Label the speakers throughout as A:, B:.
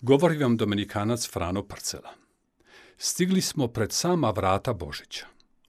A: Govori vam Dominikanac Frano Parcela. Stigli smo pred sama vrata Božića.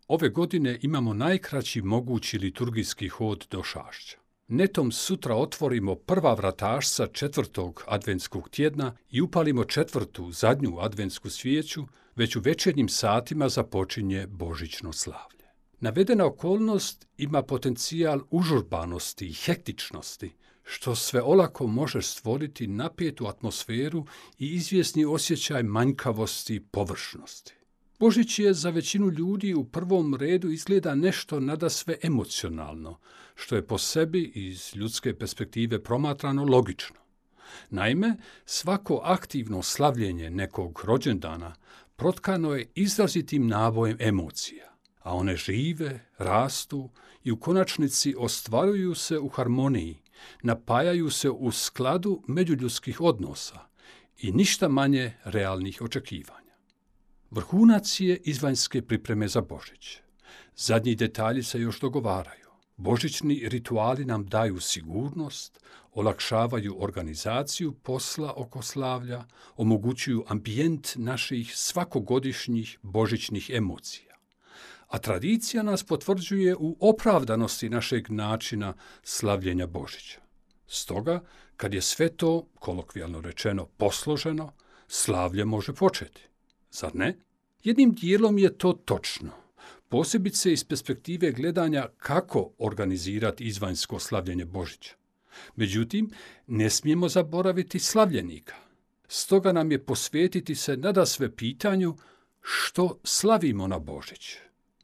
A: Ove godine imamo najkraći mogući liturgijski hod do Šašća. Netom sutra otvorimo prva vratašca četvrtog adventskog tjedna i upalimo četvrtu, zadnju adventsku svijeću, već u večernjim satima započinje Božićno slavlje. Navedena okolnost ima potencijal užurbanosti i hektičnosti, što sve olako može stvoriti napijetu atmosferu i izvjesni osjećaj manjkavosti i površnosti. Božić je za većinu ljudi u prvom redu izgleda nešto nada sve emocionalno, što je po sebi iz ljudske perspektive promatrano logično. Naime, svako aktivno slavljenje nekog rođendana protkano je izrazitim nabojem emocija, a one žive, rastu i u konačnici ostvaruju se u harmoniji, napajaju se u skladu međuljudskih odnosa i ništa manje realnih očekivanja. Vrhunac je izvanjske pripreme za Božić. Zadnji detalji se još dogovaraju. Božićni rituali nam daju sigurnost, olakšavaju organizaciju posla oko slavlja, omogućuju ambijent naših svakogodišnjih božićnih emocija. A tradicija nas potvrđuje u opravdanosti našeg načina slavljenja Božića. Stoga, kad je sve to, kolokvijalno rečeno, posloženo, slavlje može početi. Zar ne? Jednim dijelom je to točno. Posebice iz perspektive gledanja kako organizirati izvanjsko slavljenje Božića. Međutim, ne smijemo zaboraviti slavljenika. Stoga nam je posvetiti se nada sve pitanju što slavimo na Božić.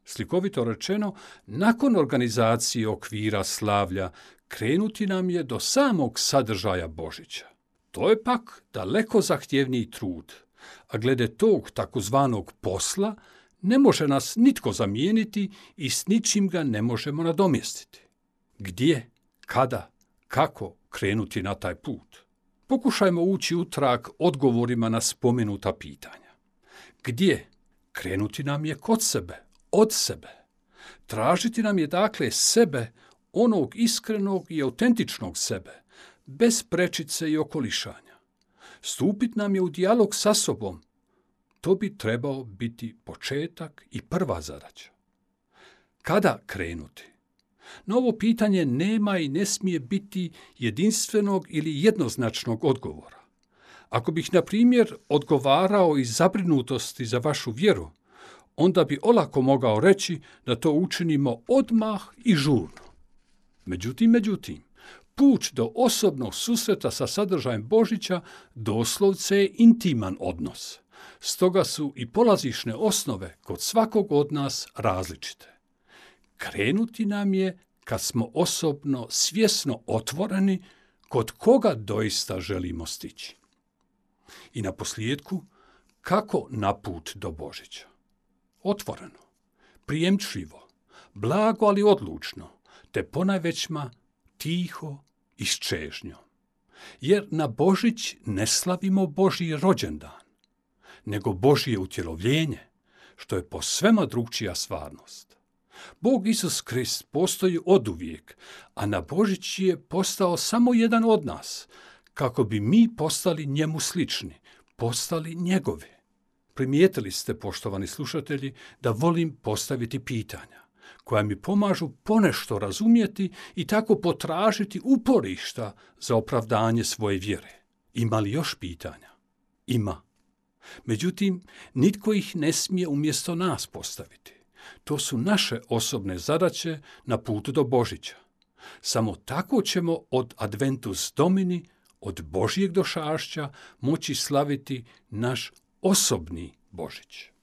A: Slikovito rečeno, nakon organizacije okvira slavlja, krenuti nam je do samog sadržaja Božića. To je pak daleko zahtjevniji trud, a glede tog takozvanog posla ne može nas nitko zamijeniti i s ničim ga ne možemo nadomjestiti. Gdje, kada, kako krenuti na taj put? Pokušajmo ući u odgovorima na spomenuta pitanja. Gdje? Krenuti nam je kod sebe, od sebe. Tražiti nam je dakle sebe, onog iskrenog i autentičnog sebe, bez prečice i okolišanja. Stupit nam je u dijalog sa sobom. To bi trebao biti početak i prva zadaća. Kada krenuti? Na ovo pitanje nema i ne smije biti jedinstvenog ili jednoznačnog odgovora. Ako bih, na primjer, odgovarao iz zabrinutosti za vašu vjeru, onda bi olako mogao reći da to učinimo odmah i žurno. Međutim, međutim, put do osobnog susreta sa sadržajem Božića doslovce je intiman odnos. Stoga su i polazišne osnove kod svakog od nas različite. Krenuti nam je kad smo osobno svjesno otvoreni kod koga doista želimo stići. I na posljedku, kako na put do Božića? Otvoreno, prijemčivo, blago ali odlučno, te ponajvećma tiho i s čežnjom. Jer na Božić ne slavimo Božji rođendan, nego Božje utjelovljenje, što je po svema drugčija stvarnost. Bog Isus Krist postoji oduvijek, a na Božić je postao samo jedan od nas, kako bi mi postali njemu slični, postali njegovi. Primijetili ste, poštovani slušatelji, da volim postaviti pitanja koja mi pomažu ponešto razumjeti i tako potražiti uporišta za opravdanje svoje vjere. Ima li još pitanja? Ima. Međutim, nitko ih ne smije umjesto nas postaviti. To su naše osobne zadaće na putu do Božića. Samo tako ćemo od Adventus Domini, od Božijeg došašća, moći slaviti naš osobni Božić.